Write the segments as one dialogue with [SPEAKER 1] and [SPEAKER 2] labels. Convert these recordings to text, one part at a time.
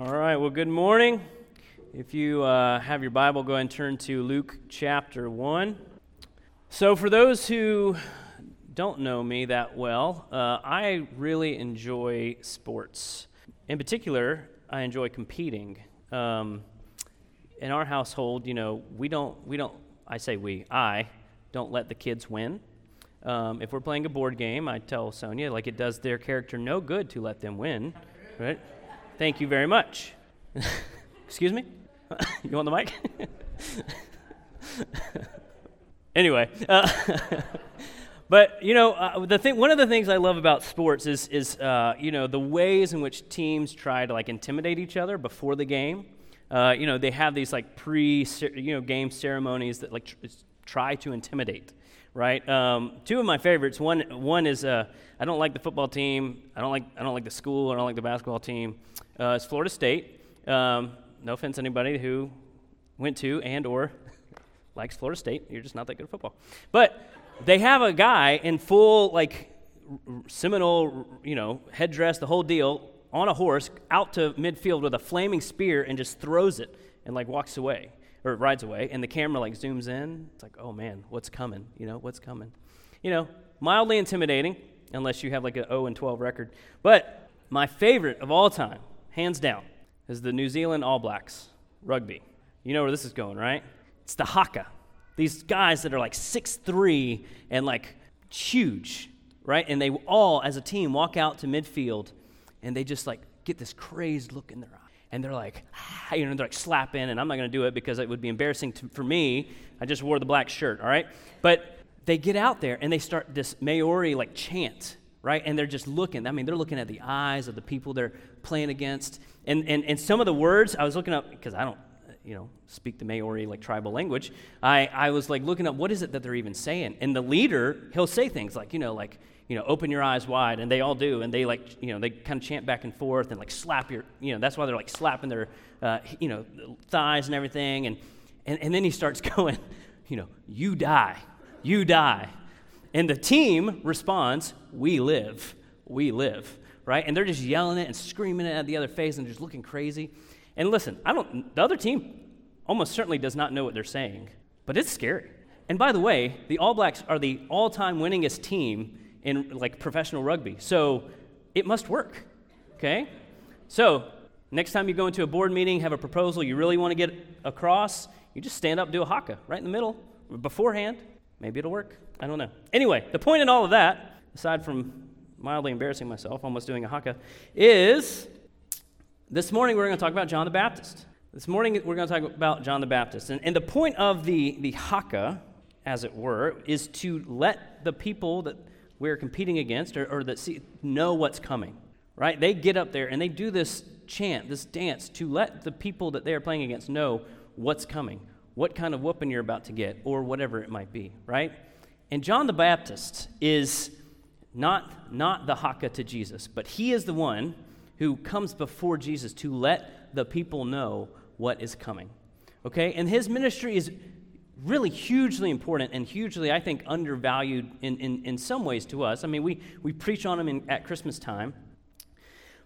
[SPEAKER 1] All right, well, good morning. If you uh, have your Bible, go ahead and turn to Luke chapter 1. So, for those who don't know me that well, uh, I really enjoy sports. In particular, I enjoy competing. Um, in our household, you know, we don't, we don't, I say we, I don't let the kids win. Um, if we're playing a board game, I tell Sonia, like, it does their character no good to let them win, right? Thank you very much. Excuse me? you want the mic? anyway, uh, but you know, uh, the thing, one of the things I love about sports is, is uh, you know, the ways in which teams try to like intimidate each other before the game. Uh, you know, they have these like pre, you know, game ceremonies that like tr- try to intimidate right? Um, two of my favorites. One, one is uh, I don't like the football team. I don't like I don't like the school. I don't like the basketball team uh, is Florida State. Um, no offense to anybody who went to and or likes Florida State. You're just not that good at football. But they have a guy in full like Seminole, you know, headdress, the whole deal, on a horse out to midfield with a flaming spear and just throws it and like walks away or rides away. And the camera like zooms in. It's like, oh man, what's coming? You know, what's coming? You know, mildly intimidating unless you have like an 0 and 12 record. But my favorite of all time hands down, is the New Zealand All Blacks rugby. You know where this is going, right? It's the Haka. These guys that are like six three and like huge, right? And they all, as a team, walk out to midfield and they just like get this crazed look in their. And they're like, ah, you know, they're like slapping, and I'm not going to do it because it would be embarrassing to, for me. I just wore the black shirt, all right? But they get out there and they start this Maori like chant right? And they're just looking. I mean, they're looking at the eyes of the people they're playing against. And, and, and some of the words, I was looking up, because I don't, you know, speak the Maori, like, tribal language. I, I was, like, looking up, what is it that they're even saying? And the leader, he'll say things like, you know, like, you know, open your eyes wide, and they all do, and they, like, you know, they kind of chant back and forth and, like, slap your, you know, that's why they're, like, slapping their, uh, you know, thighs and everything. And, and, and then he starts going, you know, you die, you die. And the team responds, We live, we live, right? And they're just yelling it and screaming it at the other face and just looking crazy. And listen, I don't, the other team almost certainly does not know what they're saying, but it's scary. And by the way, the All Blacks are the all time winningest team in like professional rugby. So it must work, okay? So next time you go into a board meeting, have a proposal you really want to get across, you just stand up, do a haka right in the middle beforehand. Maybe it'll work. I don't know. Anyway, the point in all of that, aside from mildly embarrassing myself, almost doing a haka, is this morning we're going to talk about John the Baptist. This morning we're going to talk about John the Baptist. And, and the point of the, the haka, as it were, is to let the people that we're competing against or, or that see, know what's coming, right? They get up there and they do this chant, this dance, to let the people that they are playing against know what's coming, what kind of whooping you're about to get, or whatever it might be, right? And John the Baptist is not, not the haka to Jesus, but he is the one who comes before Jesus to let the people know what is coming. Okay? And his ministry is really hugely important and hugely, I think, undervalued in, in, in some ways to us. I mean, we, we preach on them in, at Christmas time.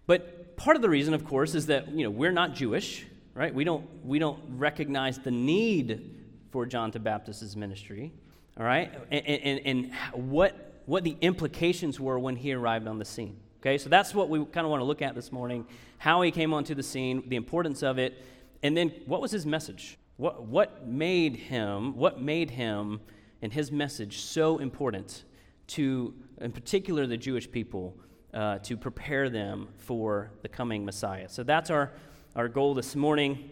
[SPEAKER 1] But part of the reason, of course, is that you know, we're not Jewish, right? We don't, we don't recognize the need for John the Baptist's ministry all right, and, and, and what, what the implications were when he arrived on the scene. Okay, so that's what we kind of want to look at this morning how he came onto the scene, the importance of it, and then what was his message? What, what made him, what made him and his message so important to, in particular, the Jewish people, uh, to prepare them for the coming Messiah? So that's our, our goal this morning.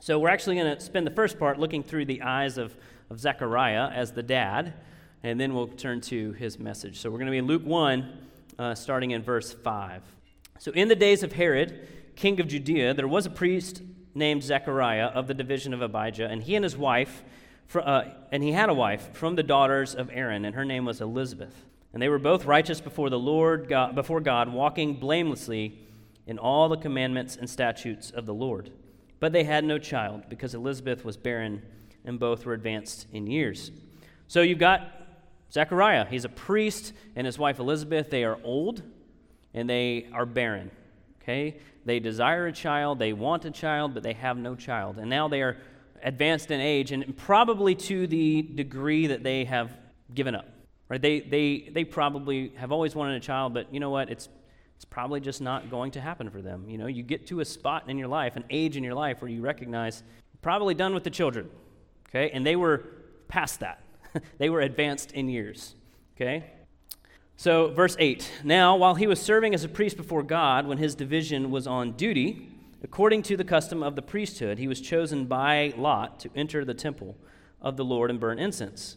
[SPEAKER 1] So we're actually going to spend the first part looking through the eyes of of Zechariah as the dad, and then we'll turn to his message. So we're going to be in Luke 1, uh, starting in verse 5. So in the days of Herod, king of Judea, there was a priest named Zechariah of the division of Abijah, and he and his wife, uh, and he had a wife from the daughters of Aaron, and her name was Elizabeth. And they were both righteous before the Lord, God, before God, walking blamelessly in all the commandments and statutes of the Lord. But they had no child, because Elizabeth was barren and both were advanced in years. So you've got Zechariah. He's a priest, and his wife Elizabeth. They are old and they are barren. Okay? They desire a child, they want a child, but they have no child. And now they are advanced in age and probably to the degree that they have given up. Right? They, they, they probably have always wanted a child, but you know what? It's, it's probably just not going to happen for them. You know, you get to a spot in your life, an age in your life where you recognize, probably done with the children. Okay? And they were past that. they were advanced in years. Okay? So, verse 8 Now, while he was serving as a priest before God, when his division was on duty, according to the custom of the priesthood, he was chosen by Lot to enter the temple of the Lord and burn incense.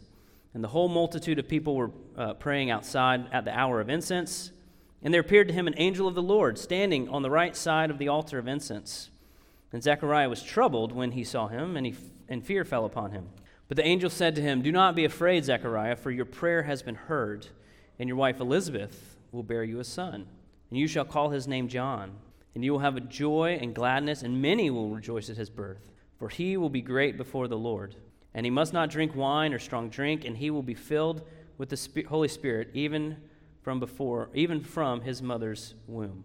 [SPEAKER 1] And the whole multitude of people were uh, praying outside at the hour of incense. And there appeared to him an angel of the Lord standing on the right side of the altar of incense. And Zechariah was troubled when he saw him, and, he, and fear fell upon him. But the angel said to him, Do not be afraid, Zechariah, for your prayer has been heard and your wife Elizabeth will bear you a son, and you shall call his name John. And you will have a joy and gladness, and many will rejoice at his birth, for he will be great before the Lord. And he must not drink wine or strong drink, and he will be filled with the Holy Spirit, even from before, even from his mother's womb.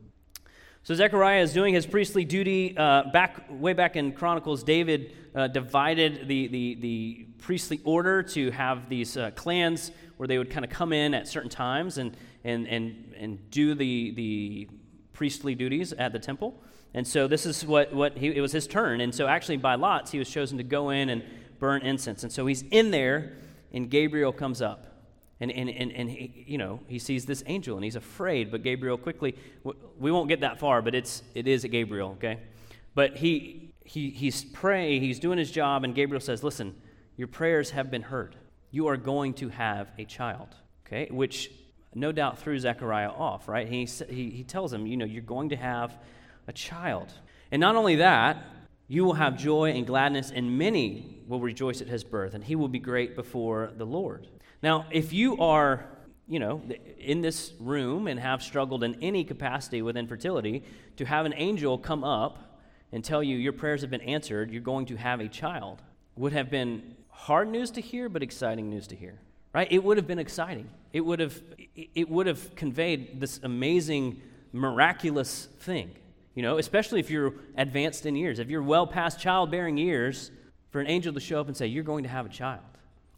[SPEAKER 1] So Zechariah is doing his priestly duty. Uh, back way back in Chronicles, David uh, divided the, the, the priestly order to have these uh, clans where they would kind of come in at certain times and, and, and, and do the, the priestly duties at the temple. And so this is what, what he, it was his turn. And so actually by lots, he was chosen to go in and burn incense. And so he's in there, and Gabriel comes up. And, and, and, and he, you know, he sees this angel and he's afraid, but Gabriel quickly, we won't get that far, but it's, it is a Gabriel, okay? But he, he, he's praying, he's doing his job, and Gabriel says, Listen, your prayers have been heard. You are going to have a child, okay? Which no doubt threw Zechariah off, right? He, he, he tells him, You know, you're going to have a child. And not only that, you will have joy and gladness, and many will rejoice at his birth, and he will be great before the Lord. Now, if you are, you know, in this room and have struggled in any capacity with infertility, to have an angel come up and tell you your prayers have been answered, you're going to have a child, would have been hard news to hear, but exciting news to hear. Right? It would have been exciting. It would have, it would have conveyed this amazing, miraculous thing. You know, especially if you're advanced in years. If you're well past childbearing years, for an angel to show up and say, You're going to have a child.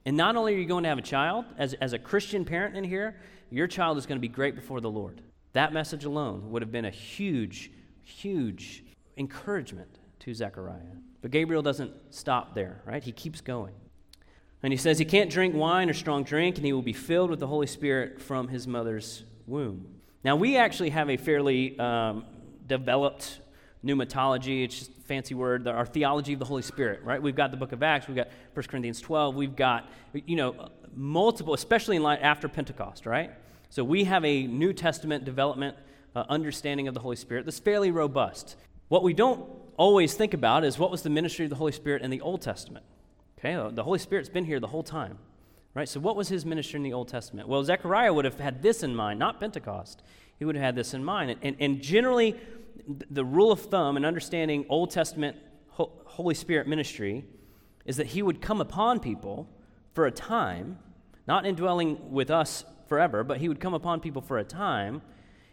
[SPEAKER 1] And not only are you going to have a child, as, as a Christian parent in here, your child is going to be great before the Lord. That message alone would have been a huge, huge encouragement to Zechariah. But Gabriel doesn't stop there, right? He keeps going. And he says he can't drink wine or strong drink, and he will be filled with the Holy Spirit from his mother's womb. Now, we actually have a fairly um, developed pneumatology, it's just fancy word, our theology of the Holy Spirit, right? We've got the book of Acts, we've got 1 Corinthians 12, we've got, you know, multiple, especially in light after Pentecost, right? So we have a New Testament development uh, understanding of the Holy Spirit that's fairly robust. What we don't always think about is what was the ministry of the Holy Spirit in the Old Testament? Okay, the Holy Spirit's been here the whole time, right? So what was his ministry in the Old Testament? Well, Zechariah would have had this in mind, not Pentecost. He would have had this in mind. And, and generally, the rule of thumb in understanding Old Testament Holy Spirit ministry is that he would come upon people for a time, not indwelling with us forever, but he would come upon people for a time,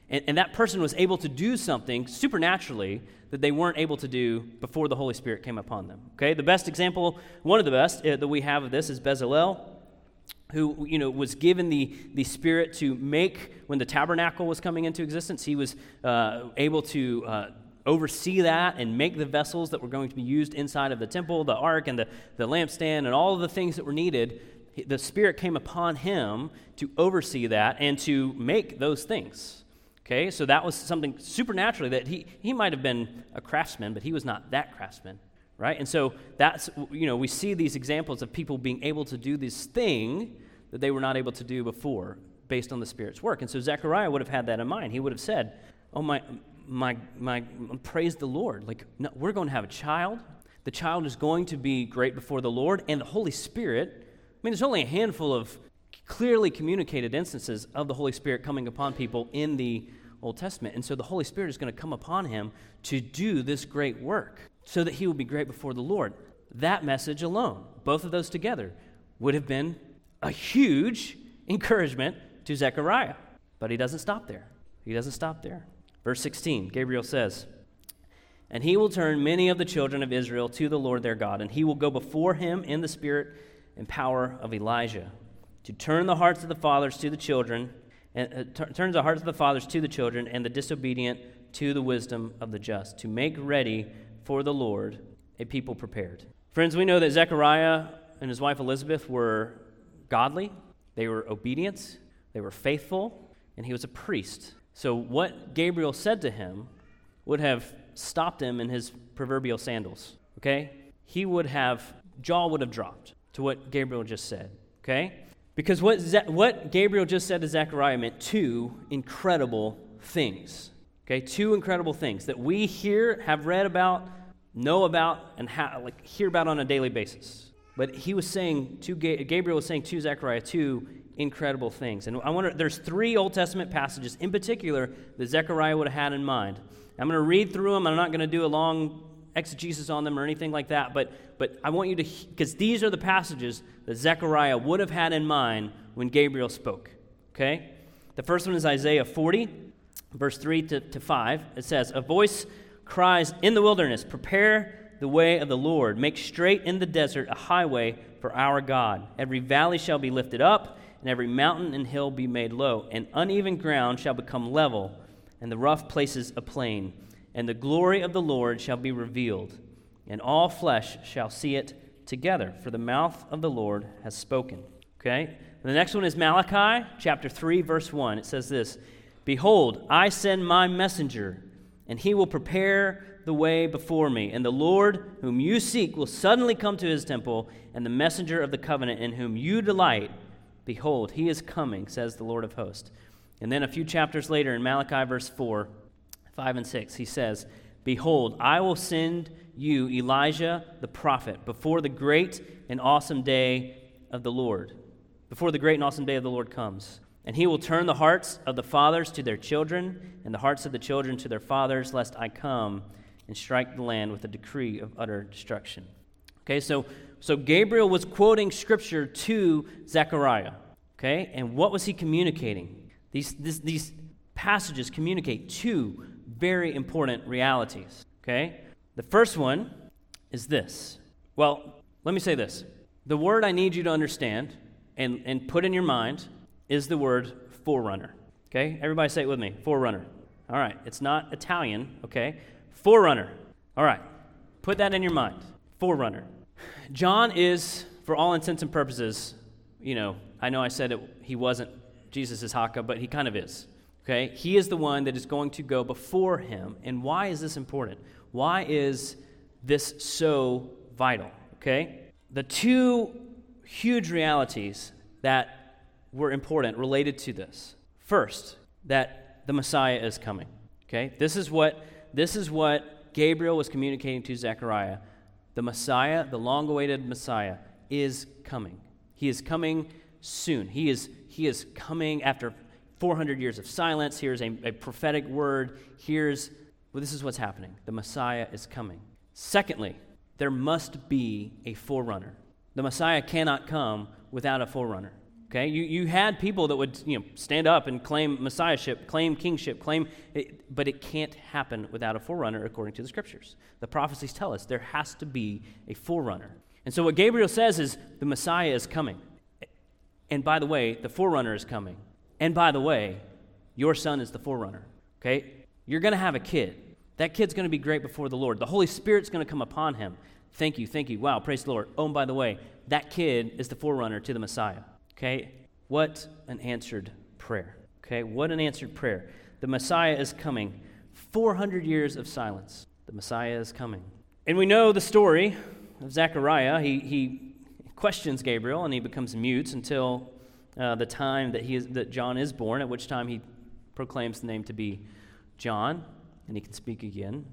[SPEAKER 1] and, and, that person was able to do something supernaturally that they weren't able to do before the Holy Spirit came upon them. Okay, the best example, one of the best uh, that we have of this is Bezalel who you know was given the, the spirit to make when the tabernacle was coming into existence he was uh, able to uh, oversee that and make the vessels that were going to be used inside of the temple the ark and the, the lampstand and all of the things that were needed. The spirit came upon him to oversee that and to make those things. Okay so that was something supernaturally that he, he might have been a craftsman but he was not that craftsman right? And so that's, you know, we see these examples of people being able to do this thing that they were not able to do before based on the Spirit's work. And so Zechariah would have had that in mind. He would have said, Oh, my, my, my, praise the Lord. Like, no, we're going to have a child. The child is going to be great before the Lord and the Holy Spirit. I mean, there's only a handful of clearly communicated instances of the Holy Spirit coming upon people in the Old Testament. And so the Holy Spirit is going to come upon him to do this great work so that he will be great before the Lord. That message alone, both of those together, would have been a huge encouragement to Zechariah. But he doesn't stop there. He doesn't stop there. Verse 16, Gabriel says, And he will turn many of the children of Israel to the Lord their God, and he will go before him in the spirit and power of Elijah, to turn the hearts of the fathers to the children, and uh, t- turns the hearts of the fathers to the children, and the disobedient to the wisdom of the just, to make ready for the Lord a people prepared. Friends, we know that Zechariah and his wife Elizabeth were godly, they were obedient, they were faithful, and he was a priest. So, what Gabriel said to him would have stopped him in his proverbial sandals, okay? He would have, jaw would have dropped to what Gabriel just said, okay? Because what, Ze- what Gabriel just said to Zechariah meant two incredible things, okay? Two incredible things that we here have read about, know about, and ha- like hear about on a daily basis. But he was saying to Gabriel was saying to Zechariah two incredible things. And I wonder, there's three Old Testament passages in particular that Zechariah would have had in mind. I'm going to read through them. I'm not going to do a long exegesis on them or anything like that, but, but I want you to, because these are the passages that Zechariah would have had in mind when Gabriel spoke. Okay? The first one is Isaiah 40, verse 3 to, to 5. It says, A voice cries in the wilderness, Prepare the way of the Lord, make straight in the desert a highway for our God. Every valley shall be lifted up and every mountain and hill be made low, and uneven ground shall become level, and the rough places a plain. And the glory of the Lord shall be revealed, and all flesh shall see it together, for the mouth of the Lord has spoken. Okay? the next one is Malachi chapter 3, verse 1. It says this Behold, I send my messenger, and he will prepare the way before me. And the Lord, whom you seek, will suddenly come to his temple, and the messenger of the covenant, in whom you delight, Behold, he is coming, says the Lord of hosts. And then a few chapters later in Malachi, verse 4, 5 and 6, he says, Behold, I will send you Elijah the prophet before the great and awesome day of the Lord, before the great and awesome day of the Lord comes. And he will turn the hearts of the fathers to their children, and the hearts of the children to their fathers, lest I come and strike the land with a decree of utter destruction. Okay, so so Gabriel was quoting scripture to Zechariah. Okay? And what was he communicating? These, this, these passages communicate two very important realities. Okay? The first one is this. Well, let me say this. The word I need you to understand and, and put in your mind is the word forerunner. Okay? Everybody say it with me forerunner. All right. It's not Italian. Okay? Forerunner. All right. Put that in your mind. Forerunner. John is, for all intents and purposes, you know, I know I said it, he wasn't Jesus' Haka, but he kind of is. Okay? He is the one that is going to go before him. And why is this important? Why is this so vital? Okay? The two huge realities that were important related to this. First, that the Messiah is coming. Okay? This is what this is what Gabriel was communicating to Zechariah the Messiah, the long awaited Messiah, is coming. He is coming soon. He is, he is coming after 400 years of silence. Here's a, a prophetic word. Here's, well, this is what's happening. The Messiah is coming. Secondly, there must be a forerunner. The Messiah cannot come without a forerunner. Okay, you, you had people that would you know, stand up and claim messiahship, claim kingship, claim, it, but it can't happen without a forerunner according to the scriptures. The prophecies tell us there has to be a forerunner. And so what Gabriel says is the Messiah is coming. And by the way, the forerunner is coming. And by the way, your son is the forerunner. Okay? You're going to have a kid. That kid's going to be great before the Lord. The Holy Spirit's going to come upon him. Thank you, thank you. Wow, praise the Lord. Oh, and by the way, that kid is the forerunner to the Messiah. Okay? What an answered prayer. Okay? What an answered prayer. The Messiah is coming. 400 years of silence. The Messiah is coming. And we know the story of Zechariah. He, he questions Gabriel and he becomes mute until uh, the time that, he is, that John is born, at which time he proclaims the name to be John and he can speak again.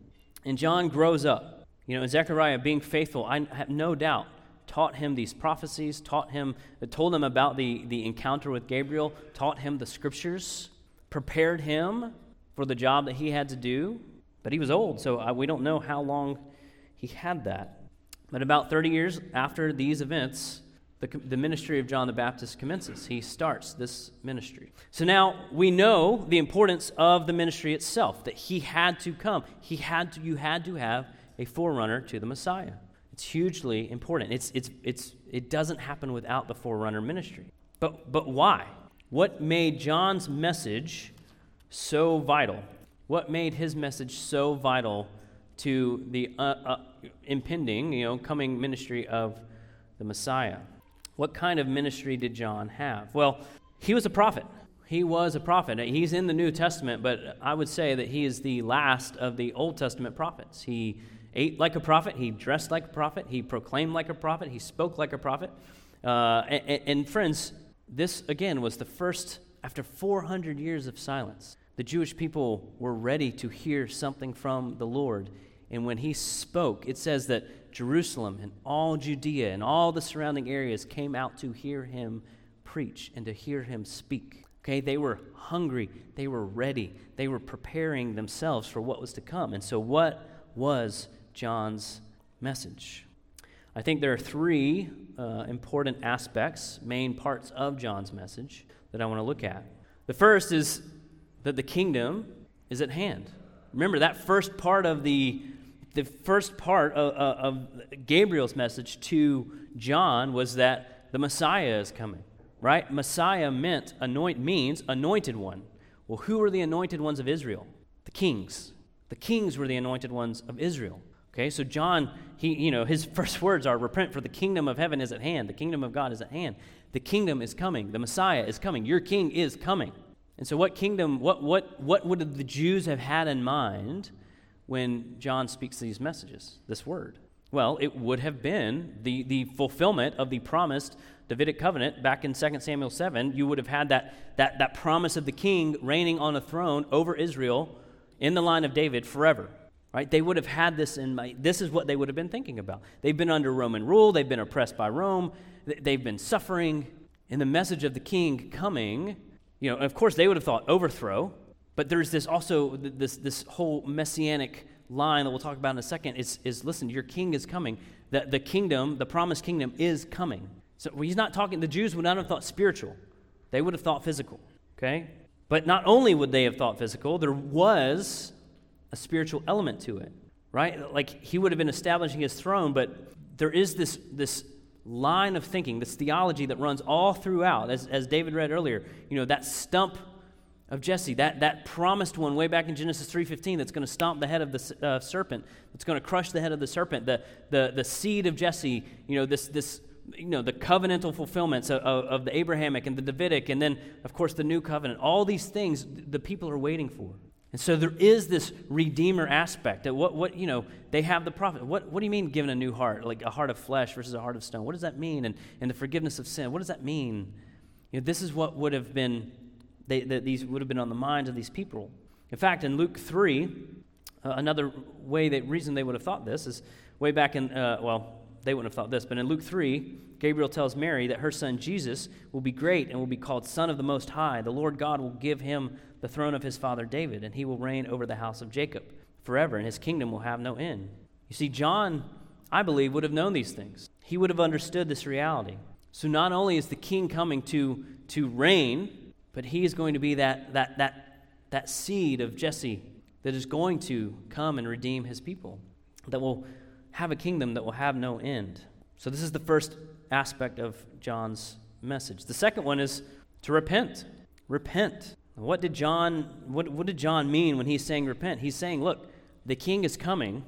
[SPEAKER 1] And John grows up. You know, Zechariah being faithful, I have no doubt taught him these prophecies, taught him, told him about the, the encounter with Gabriel, taught him the scriptures, prepared him for the job that he had to do. But he was old, so I, we don't know how long he had that. But about 30 years after these events, the, the ministry of John the Baptist commences. He starts this ministry. So now we know the importance of the ministry itself, that he had to come. He had to, you had to have a forerunner to the Messiah. It's hugely important. It's, it's, it's, it doesn't happen without the forerunner ministry. But, but why? What made John's message so vital? What made his message so vital to the uh, uh, impending, you know, coming ministry of the Messiah? What kind of ministry did John have? Well, he was a prophet. He was a prophet. He's in the New Testament, but I would say that he is the last of the Old Testament prophets. He ate like a prophet, he dressed like a prophet, he proclaimed like a prophet, he spoke like a prophet. Uh, and, and friends, this again was the first, after 400 years of silence, the Jewish people were ready to hear something from the Lord. And when he spoke, it says that Jerusalem and all Judea and all the surrounding areas came out to hear him preach and to hear him speak. Okay, they were hungry, they were ready, they were preparing themselves for what was to come. And so, what was John's message? I think there are three uh, important aspects, main parts of John's message that I want to look at. The first is that the kingdom is at hand. Remember that first part of the the first part of, of, Gabriel's message to John was that the Messiah is coming, right? Messiah meant anoint means anointed one. Well, who were the anointed ones of Israel? The kings. The kings were the anointed ones of Israel. Okay, so John, he, you know, his first words are repent for the kingdom of heaven is at hand. The kingdom of God is at hand. The kingdom is coming. The Messiah is coming. Your king is coming. And so what kingdom, what what what would the Jews have had in mind when John speaks these messages, this word? Well, it would have been the, the fulfillment of the promised Davidic covenant back in 2 Samuel 7. You would have had that, that, that promise of the king reigning on a throne over Israel in the line of David forever. Right? They would have had this in mind. This is what they would have been thinking about. They've been under Roman rule, they've been oppressed by Rome, they've been suffering. And the message of the king coming, you know, of course, they would have thought overthrow, but there's this also this, this whole messianic line that we'll talk about in a second is, is listen, your king is coming. The, the kingdom, the promised kingdom is coming. So he's not talking, the Jews would not have thought spiritual. They would have thought physical, okay? But not only would they have thought physical, there was a spiritual element to it, right? Like he would have been establishing his throne, but there is this, this line of thinking, this theology that runs all throughout, as, as David read earlier, you know, that stump of Jesse, that, that promised one way back in Genesis 3.15 that's going to stomp the head of the uh, serpent, that's going to crush the head of the serpent, the, the, the seed of Jesse, you know, this, this you know, the covenantal fulfillments of, of, of the Abrahamic and the Davidic, and then, of course, the new covenant. All these things the people are waiting for. And so there is this redeemer aspect that what, what you know, they have the prophet. What, what do you mean given a new heart, like a heart of flesh versus a heart of stone? What does that mean? And, and the forgiveness of sin, what does that mean? You know, this is what would have been they, that these would have been on the minds of these people. In fact, in Luke 3, uh, another way that reason they would have thought this is way back in, uh, well, they wouldn't have thought this, but in Luke 3, Gabriel tells Mary that her son Jesus will be great and will be called Son of the Most High. The Lord God will give him the throne of his father David, and he will reign over the house of Jacob forever, and his kingdom will have no end. You see, John, I believe, would have known these things. He would have understood this reality. So not only is the king coming to, to reign, but he is going to be that, that, that, that seed of Jesse that is going to come and redeem his people, that will have a kingdom that will have no end. So, this is the first aspect of John's message. The second one is to repent. Repent. What did John what, what did John mean when he's saying repent? He's saying, look, the king is coming.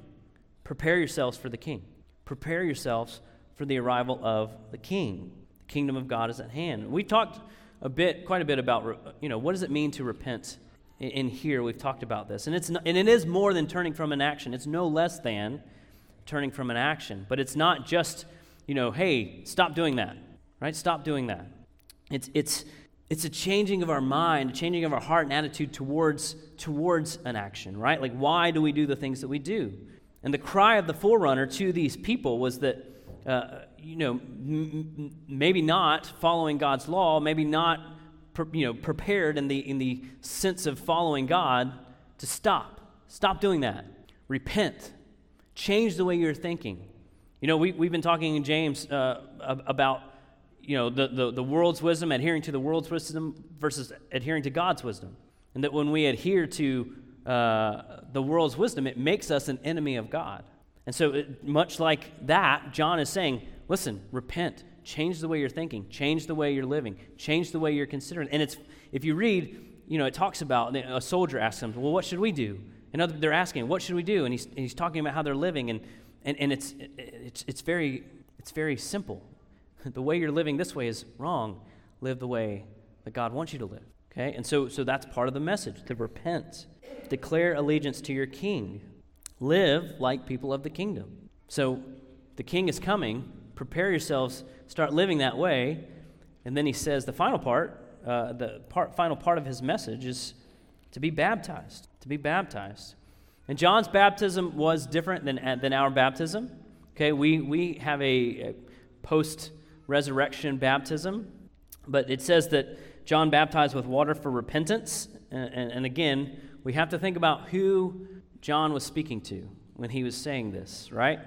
[SPEAKER 1] Prepare yourselves for the king. Prepare yourselves for the arrival of the king. The kingdom of God is at hand. We talked a bit, quite a bit about, you know, what does it mean to repent? In here, we've talked about this, and it's not, and it is more than turning from an action. It's no less than turning from an action, but it's not just, you know, hey, stop doing that, right? Stop doing that. It's it's it's a changing of our mind, a changing of our heart and attitude towards towards an action, right? Like, why do we do the things that we do? And the cry of the forerunner to these people was that uh, you know, m- maybe not following God's law, maybe not, pre- you know, prepared in the, in the sense of following God, to stop. Stop doing that. Repent. Change the way you're thinking. You know, we, we've been talking in James uh, about, you know, the, the, the world's wisdom, adhering to the world's wisdom versus adhering to God's wisdom. And that when we adhere to uh, the world's wisdom, it makes us an enemy of God. And so, it, much like that, John is saying, listen, repent, change the way you're thinking, change the way you're living, change the way you're considering. And it's, if you read, you know, it talks about a soldier asks him, well, what should we do? And other, they're asking, what should we do? And he's, and he's talking about how they're living. And, and, and it's, it's, it's, very, it's very simple. The way you're living this way is wrong. Live the way that God wants you to live. Okay? And so, so that's part of the message to repent, declare allegiance to your king, live like people of the kingdom. So the king is coming. Prepare yourselves, start living that way. And then he says the final part, uh, the part, final part of his message is to be baptized. To be baptized. And John's baptism was different than, than our baptism. Okay, we, we have a, a post resurrection baptism, but it says that John baptized with water for repentance. And, and, and again, we have to think about who John was speaking to when he was saying this, right?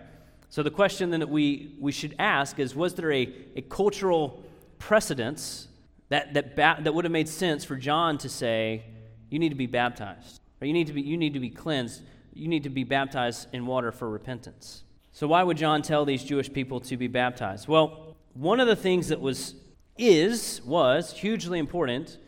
[SPEAKER 1] So the question then that we, we should ask is was there a, a cultural precedence that, that, ba- that would have made sense for John to say, you need to be baptized, or you need to be, you need to be cleansed, you need to be baptized in water for repentance? So why would John tell these Jewish people to be baptized? Well, one of the things that was, is, was hugely important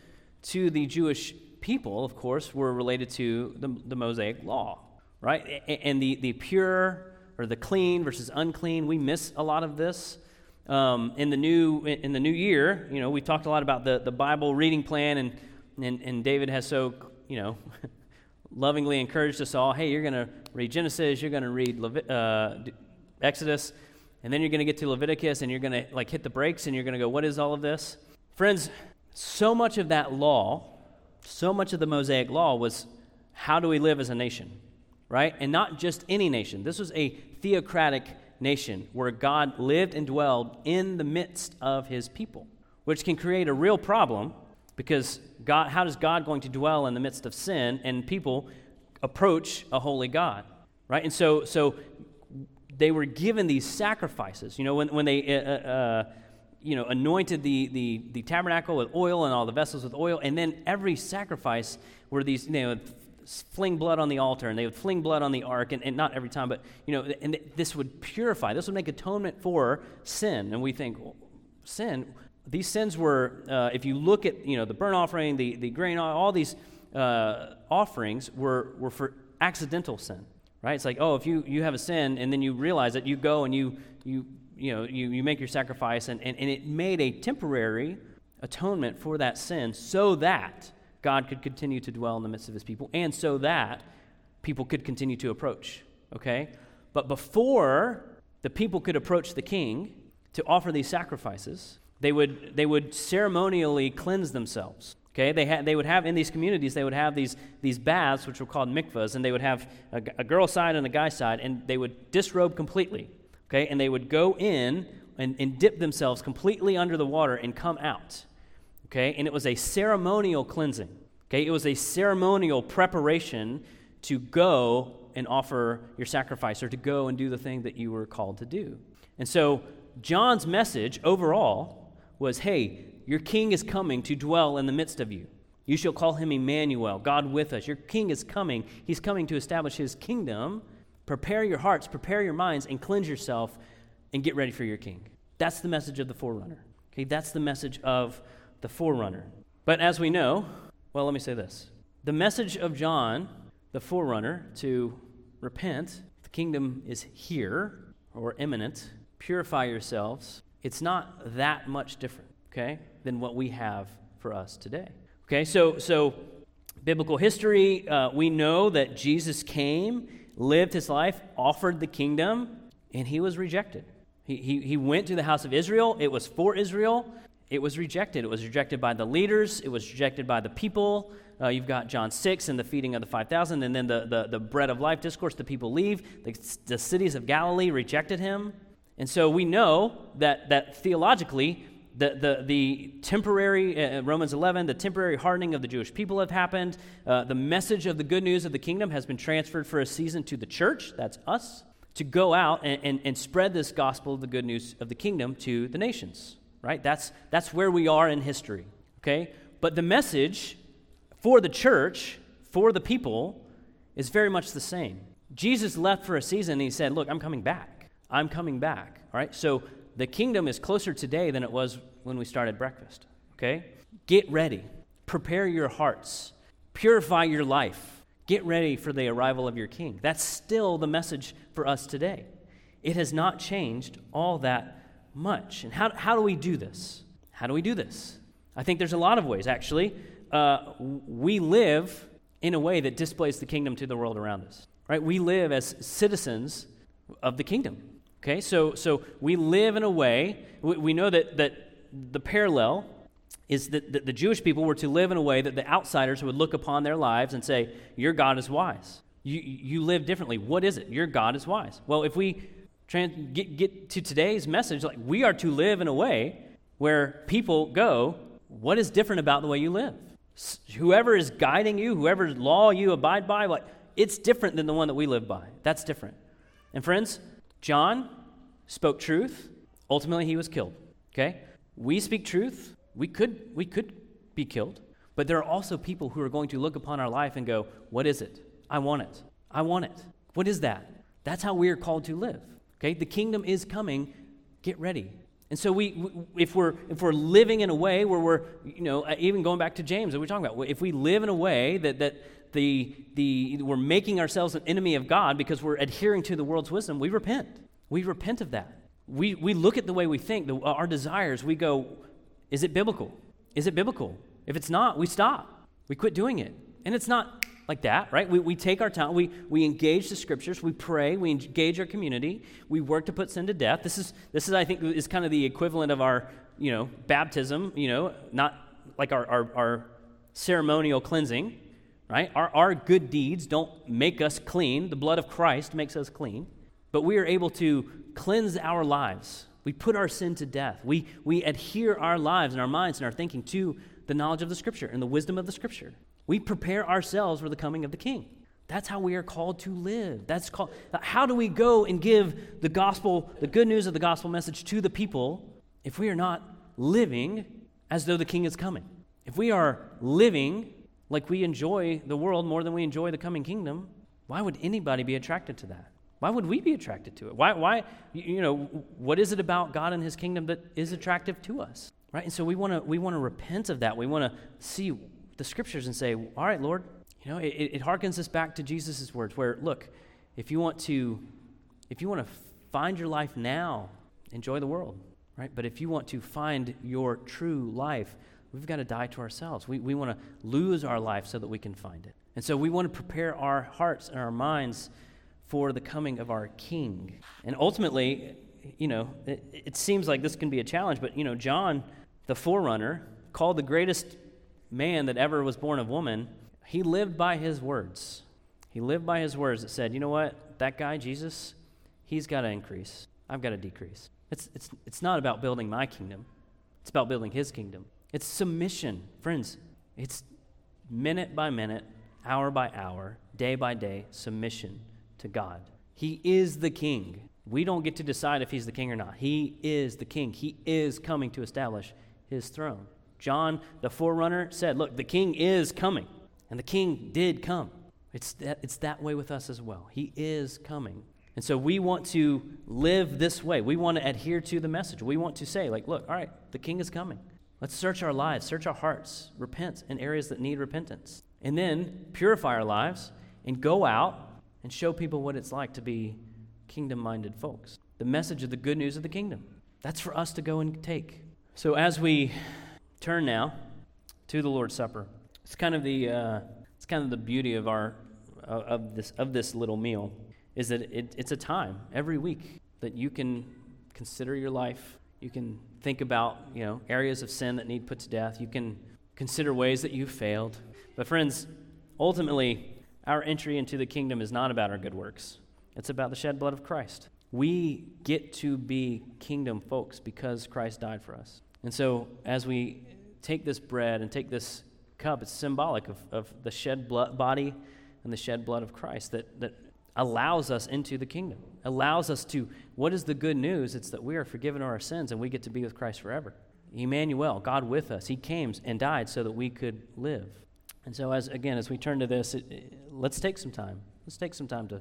[SPEAKER 1] to the Jewish people, of course, were related to the, the Mosaic law, right? And the, the pure or the clean versus unclean, we miss a lot of this. Um, in the new in the new year, you know, we talked a lot about the, the Bible reading plan, and, and and David has so you know lovingly encouraged us all. Hey, you're going to read Genesis, you're going to read Levi- uh, Exodus, and then you're going to get to Leviticus, and you're going to like hit the brakes, and you're going to go, what is all of this, friends? So much of that law so much of the Mosaic law was how do we live as a nation, right? And not just any nation. This was a theocratic nation where God lived and dwelled in the midst of his people, which can create a real problem because God, how is God going to dwell in the midst of sin and people approach a holy God, right? And so, so they were given these sacrifices. You know, when, when they uh, uh, uh you know, anointed the, the, the tabernacle with oil and all the vessels with oil. And then every sacrifice were these, you know, fling blood on the altar and they would fling blood on the ark and, and not every time but you know and this would purify this would make atonement for sin. And we think well, sin? These sins were uh, if you look at you know the burnt offering the, the grain all these uh, offerings were, were for accidental sin right? It's like oh if you, you have a sin and then you realize that you go and you you you know, you, you make your sacrifice, and, and, and it made a temporary atonement for that sin so that God could continue to dwell in the midst of his people and so that people could continue to approach. Okay? But before the people could approach the king to offer these sacrifices, they would, they would ceremonially cleanse themselves. Okay, they, had, they would have in these communities, they would have these, these baths, which were called mikvahs, and they would have a, a girl side and a guy side, and they would disrobe completely okay? And they would go in and, and dip themselves completely under the water and come out, okay? And it was a ceremonial cleansing, okay? It was a ceremonial preparation to go and offer your sacrifice or to go and do the thing that you were called to do. And so John's message overall was hey, your king is coming to dwell in the midst of you. You shall call him Emmanuel, God with us. Your king is coming. He's coming to establish his kingdom Prepare your hearts, prepare your minds, and cleanse yourself and get ready for your king. That's the message of the forerunner. Okay, that's the message of the forerunner. But as we know, well, let me say this the message of John, the forerunner, to repent, the kingdom is here or imminent, purify yourselves, it's not that much different, okay, than what we have for us today. Okay, so, so biblical history, uh, we know that Jesus came lived his life, offered the kingdom, and he was rejected. He, he, he went to the house of Israel. It was for Israel. It was rejected. It was rejected by the leaders. It was rejected by the people. Uh, you've got John 6 and the feeding of the 5,000, and then the, the, the bread of life discourse. The people leave. The, the cities of Galilee rejected him. And so we know that, that theologically, the, the, the temporary, uh, uh, Romans 11, the temporary hardening of the Jewish people have happened. Uh, the message of the good news of the kingdom has been transferred for a season to the church, that's us, to go out and, and, and spread this gospel of the good news of the kingdom to the nations. Right? That's, that's where we are in history, okay? But the message for the church, for the people, is very much the same. Jesus left for a season and he said, Look, I'm coming back. I'm coming back, all right? So the kingdom is closer today than it was when we started breakfast, okay? Get ready. Prepare your hearts. Purify your life. Get ready for the arrival of your king. That's still the message for us today. It has not changed all that much. And how, how do we do this? How do we do this? I think there's a lot of ways, actually. Uh, we live in a way that displays the kingdom to the world around us, right? We live as citizens of the kingdom, okay? So, so we live in a way, we, we know that, that the parallel is that, that the Jewish people were to live in a way that the outsiders would look upon their lives and say, Your God is wise. You, you live differently. What is it? Your God is wise. Well, if we trans- get, get to today's message, like we are to live in a way where people go, What is different about the way you live? Whoever is guiding you, whoever's law you abide by, like it's different than the one that we live by. That's different. And friends, John spoke truth. Ultimately, he was killed. Okay? We speak truth we could, we could be killed. But there are also people who are going to look upon our life and go, What is it? I want it. I want it. What is that? That's how we are called to live. Okay? The kingdom is coming. Get ready. And so we, if we're if we're living in a way where we're, you know, uh, even going back to James that we're talking about, if we live in a way that that the the we're making ourselves an enemy of God because we're adhering to the world's wisdom, we repent. We repent of that. We we look at the way we think, the, our desires. We go, is it biblical? Is it biblical? If it's not, we stop. We quit doing it. And it's not like that, right? We, we take our time, we, we engage the scriptures, we pray, we engage our community, we work to put sin to death. This is, this is I think, is kind of the equivalent of our, you know, baptism, you know, not like our, our, our ceremonial cleansing, right? Our, our good deeds don't make us clean. The blood of Christ makes us clean. But we are able to cleanse our lives we put our sin to death. We, we adhere our lives and our minds and our thinking to the knowledge of the Scripture and the wisdom of the Scripture. We prepare ourselves for the coming of the King. That's how we are called to live. That's called how do we go and give the gospel, the good news of the gospel message to the people if we are not living as though the king is coming? If we are living like we enjoy the world more than we enjoy the coming kingdom, why would anybody be attracted to that? Why would we be attracted to it? Why, why, you know, what is it about God and his kingdom that is attractive to us? Right? And so we want to we want to repent of that. We want to see the scriptures and say, all right, Lord, you know, it, it harkens us back to Jesus' words where, look, if you want to, if you want to find your life now, enjoy the world, right? But if you want to find your true life, we've got to die to ourselves. We, we want to lose our life so that we can find it. And so we want to prepare our hearts and our minds for the coming of our King. And ultimately, you know, it, it, seems like this can be a challenge, but, you know, John, the forerunner, called the greatest man that ever was born of woman, he lived by his words. He lived by his words that said, you know what, that guy, Jesus, he's got to increase. I've got to decrease. It's, it's, it's not about building my kingdom, it's about building his kingdom. It's submission, friends. It's minute by minute, hour by hour, day by day, submission to God. He is the king. We don't get to decide if he's the king or not. He is the king. He is coming to establish his throne. John, the forerunner, said, Look, the king is coming. And the king did come. It's that, it's that way with us as well. He is coming. And so we want to live this way. We want to adhere to the message. We want to say, like, look, all right, the king is coming. Let's search our lives, search our hearts, repent in areas that need repentance. And then purify our lives and go out and show people what it's like to be kingdom minded folks. The message of the good news of the kingdom. That's for us to go and take. So as we turn now to the Lord's Supper, it's kind of the uh, it's kind of the beauty of our uh, of this of this little meal is that it, it's a time every week that you can consider your life. You can think about you know areas of sin that need put to death. You can consider ways that you've failed. But friends, ultimately, our entry into the kingdom is not about our good works, it's about the shed blood of Christ. We get to be kingdom folks because Christ died for us. And so, as we take this bread and take this cup, it's symbolic of, of the shed blood, body and the shed blood of Christ that, that allows us into the kingdom, allows us to. What is the good news? It's that we are forgiven of our sins and we get to be with Christ forever. Emmanuel, God with us. He came and died so that we could live. And so, as again, as we turn to this, it, it, let's take some time. Let's take some time to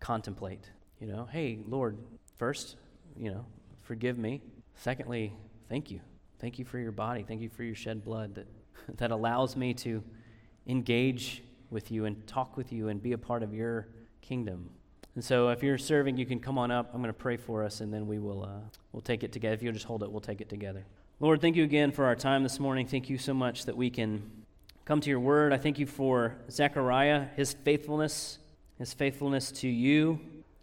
[SPEAKER 1] contemplate. You know, hey, Lord, first, you know, forgive me. Secondly, thank you. Thank you for your body. Thank you for your shed blood that, that allows me to engage with you and talk with you and be a part of your kingdom. And so, if you're serving, you can come on up. I'm going to pray for us, and then we will uh, we'll take it together. If you'll just hold it, we'll take it together. Lord, thank you again for our time this morning. Thank you so much that we can come to your word. I thank you for Zechariah, his faithfulness, his faithfulness to you,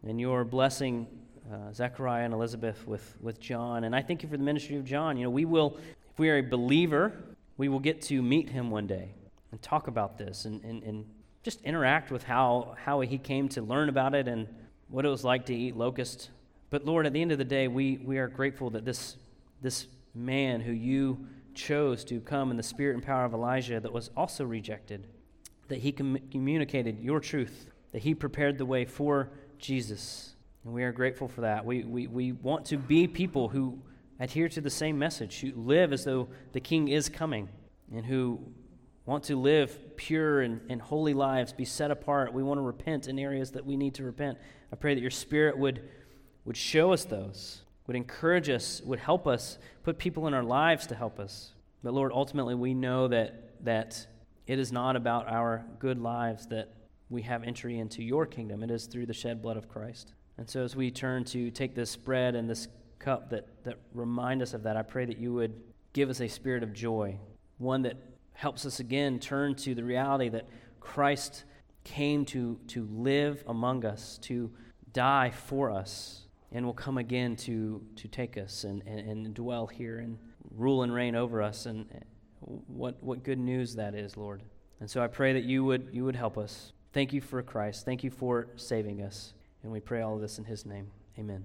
[SPEAKER 1] and your blessing uh, Zechariah and Elizabeth with, with John. And I thank you for the ministry of John. You know, we will, if we are a believer, we will get to meet him one day and talk about this and, and, and just interact with how, how he came to learn about it and what it was like to eat locust. But Lord, at the end of the day, we, we are grateful that this, this man who you chose to come in the spirit and power of Elijah that was also rejected, that he com- communicated your truth, that he prepared the way for Jesus. And we are grateful for that. We, we, we want to be people who adhere to the same message, who live as though the king is coming, and who want to live pure and, and holy lives, be set apart. We want to repent in areas that we need to repent. I pray that your spirit would, would show us those would encourage us, would help us, put people in our lives to help us. But Lord, ultimately, we know that, that it is not about our good lives that we have entry into your kingdom. It is through the shed blood of Christ. And so, as we turn to take this bread and this cup that, that remind us of that, I pray that you would give us a spirit of joy, one that helps us again turn to the reality that Christ came to, to live among us, to die for us and will come again to, to take us and, and, and dwell here and rule and reign over us. And what, what good news that is, Lord. And so I pray that you would, you would help us. Thank you for Christ. Thank you for saving us. And we pray all of this in his name. Amen.